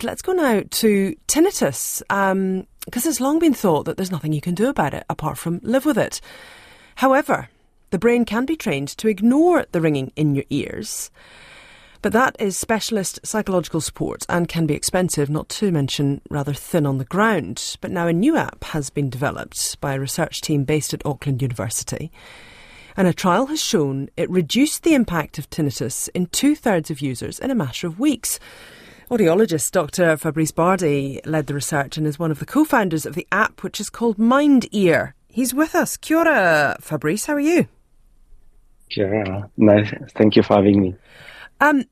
Let's go now to tinnitus, because um, it's long been thought that there's nothing you can do about it apart from live with it. However, the brain can be trained to ignore the ringing in your ears. But that is specialist psychological support and can be expensive, not to mention rather thin on the ground. But now a new app has been developed by a research team based at Auckland University. And a trial has shown it reduced the impact of tinnitus in two thirds of users in a matter of weeks. Audiologist Dr. Fabrice Bardy led the research and is one of the co founders of the app, which is called MindEar. He's with us. Kia ora, Fabrice. How are you? Kia ora. Nice. Thank you for having me. Um,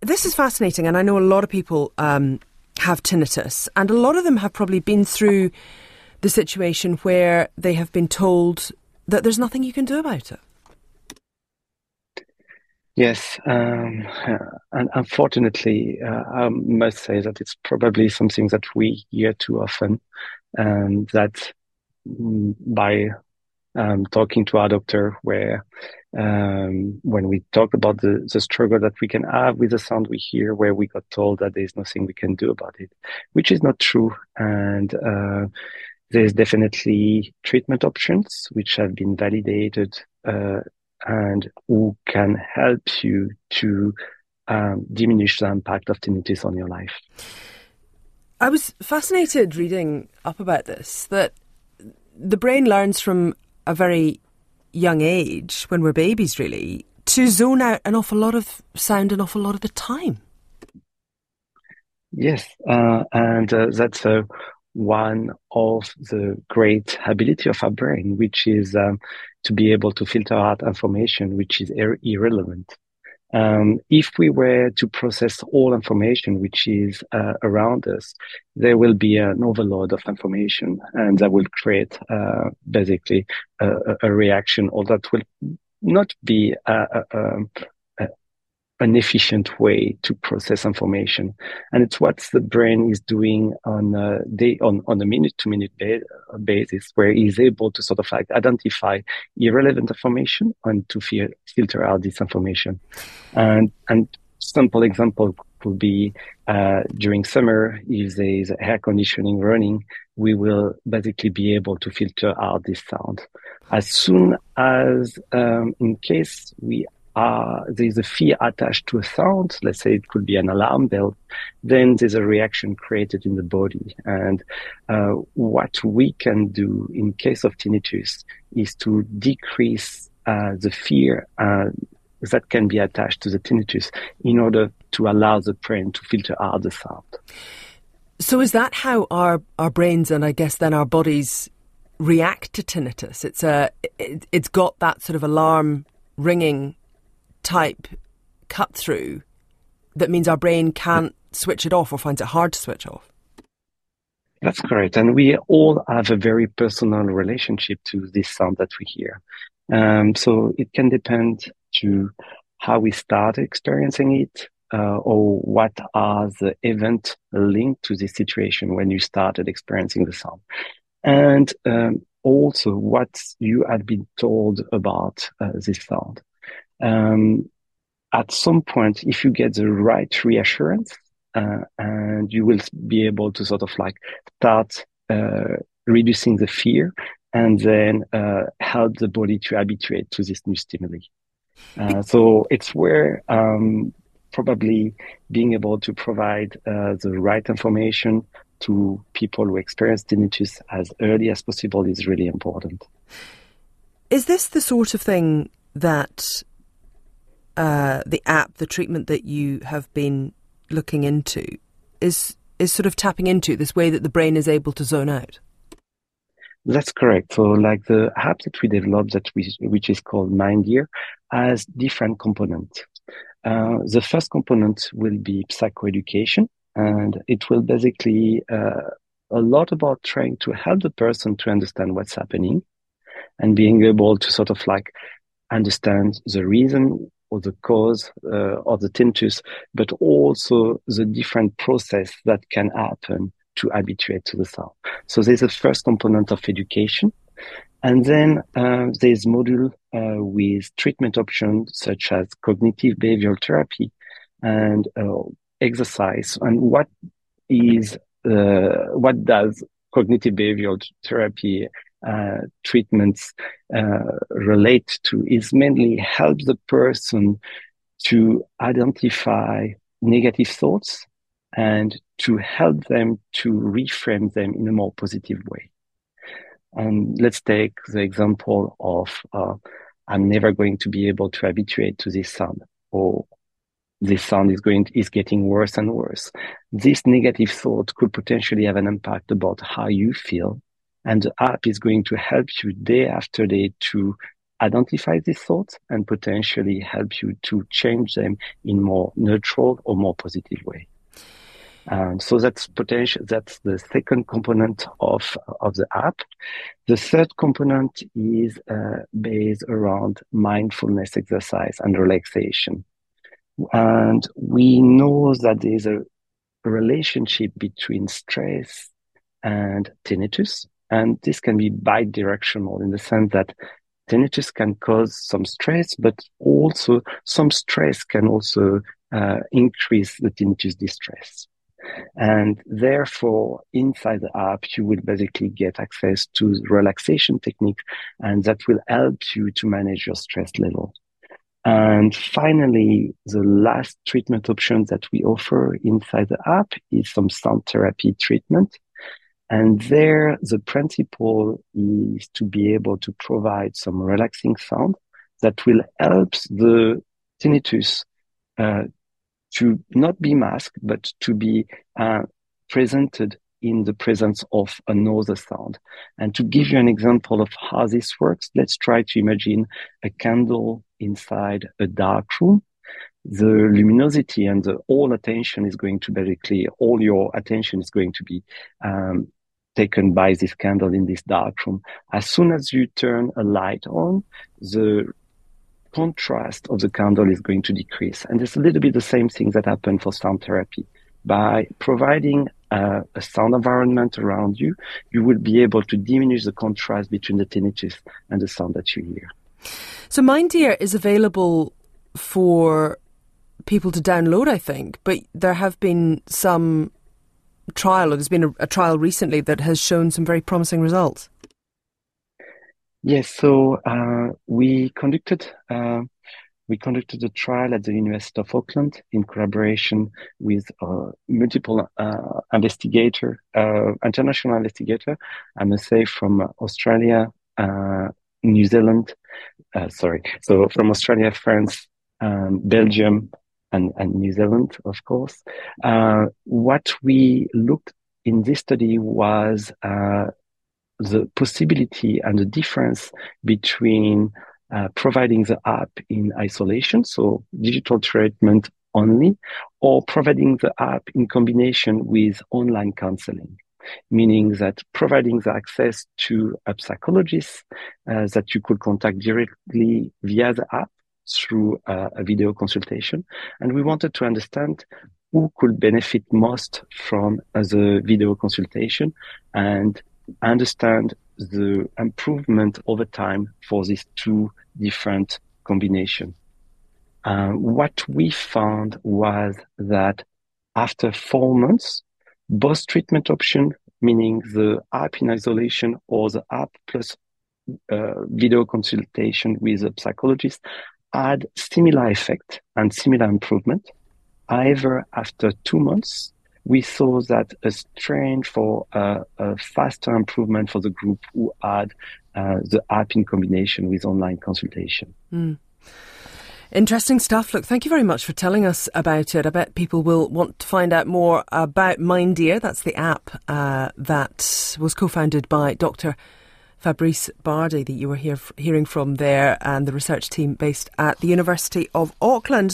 this is fascinating, and I know a lot of people um, have tinnitus, and a lot of them have probably been through the situation where they have been told that there's nothing you can do about it. Yes, um, and unfortunately, uh, I must say that it's probably something that we hear too often, and that mm, by um, talking to our doctor, where um, when we talk about the, the struggle that we can have with the sound we hear, where we got told that there's nothing we can do about it, which is not true, and uh, there's definitely treatment options which have been validated uh, and who can help you to um, diminish the impact of tinnitus on your life. I was fascinated reading up about this that the brain learns from a very young age, when we're babies, really, to zone out an awful lot of sound an awful lot of the time. Yes, uh, and uh, that's uh, one of the great ability of our brain, which is um, to be able to filter out information which is ir- irrelevant. Um, if we were to process all information which is uh, around us, there will be an overload of information, and that will create uh, basically a, a, reaction, or that will not be a, an efficient way to process information. And it's what the brain is doing on a day, on, on a minute to minute basis, where he's able to sort of like identify irrelevant information and to fil- filter out this information. And, and simple example could be, uh, during summer, if there's air conditioning running, we will basically be able to filter out this sound. As soon as, um, in case we uh, there's a fear attached to a sound, let's say it could be an alarm bell, then there's a reaction created in the body. And uh, what we can do in case of tinnitus is to decrease uh, the fear uh, that can be attached to the tinnitus in order to allow the brain to filter out the sound. So is that how our, our brains and I guess then our bodies react to tinnitus? It's a it, it's got that sort of alarm ringing type cut through that means our brain can't switch it off or finds it hard to switch off. That's correct. And we all have a very personal relationship to this sound that we hear. Um, so it can depend to how we start experiencing it, uh, or what are the events linked to this situation when you started experiencing the sound. And um, also what you had been told about uh, this sound um, at some point, if you get the right reassurance, uh, and you will be able to sort of like start uh, reducing the fear and then uh, help the body to habituate to this new stimuli. Uh, so it's where um, probably being able to provide uh, the right information to people who experience tinnitus as early as possible is really important. Is this the sort of thing that uh, the app, the treatment that you have been looking into, is is sort of tapping into this way that the brain is able to zone out. That's correct. So, like the app that we developed, that we, which is called MindEar, has different components. Uh, the first component will be psychoeducation, and it will basically uh, a lot about trying to help the person to understand what's happening and being able to sort of like understand the reason or the cause uh, of the tinnitus, but also the different process that can happen to habituate to the sound. So there's a first component of education. And then uh, there's module uh, with treatment options such as cognitive behavioral therapy and uh, exercise. And what is uh, what does cognitive behavioral therapy treatments uh, relate to is mainly help the person to identify negative thoughts and to help them to reframe them in a more positive way. And let's take the example of uh, I'm never going to be able to habituate to this sound, or this sound is going to, is getting worse and worse. This negative thought could potentially have an impact about how you feel, and the app is going to help you day after day to identify these thoughts and potentially help you to change them in more neutral or more positive way. Um, so that's potential. That's the second component of of the app. The third component is uh, based around mindfulness exercise and relaxation. And we know that there's a relationship between stress and tinnitus. And this can be bidirectional in the sense that tinnitus can cause some stress, but also some stress can also uh, increase the tinnitus distress. And therefore, inside the app, you will basically get access to relaxation techniques and that will help you to manage your stress level. And finally, the last treatment option that we offer inside the app is some sound therapy treatment. And there, the principle is to be able to provide some relaxing sound that will help the tinnitus uh, to not be masked, but to be uh, presented in the presence of another sound. And to give you an example of how this works, let's try to imagine a candle inside a dark room. The luminosity and the all attention is going to basically, all your attention is going to be um, taken by this candle in this dark room. As soon as you turn a light on, the contrast of the candle is going to decrease. And it's a little bit the same thing that happened for sound therapy. By providing uh, a sound environment around you, you will be able to diminish the contrast between the tinnitus and the sound that you hear. So MindEar is available for people to download, I think, but there have been some trial, or there's been a, a trial recently that has shown some very promising results. Yes, so uh, we conducted uh, we conducted a trial at the University of Auckland in collaboration with uh, multiple uh, investigator, uh, international investigator, I must say from Australia, uh, New Zealand, sorry, so from Australia, France, um, Belgium, and, and, New Zealand, of course. what we looked in this study was the possibility and the difference between uh, providing the app in isolation, so digital treatment only, or providing the app in combination with online counseling, meaning that providing the access to a psychologist uh, that you could contact directly via the app through uh, a video consultation. And we wanted to understand who could benefit most from the video consultation and understand the improvement over time for these two different combinations. Uh, what we found was that after four months, both treatment option, meaning the app in isolation or the app plus uh, video consultation with a psychologist, had similar effect and similar improvement. However, after two months, we saw that a trend for uh, a faster improvement for the group who had uh, the app in combination with online consultation. Mm. Interesting stuff. Look, thank you very much for telling us about it. I bet people will want to find out more about MindEar. That's the app uh, that was co founded by Dr. Fabrice Bardy that you were here, hearing from there, and the research team based at the University of Auckland.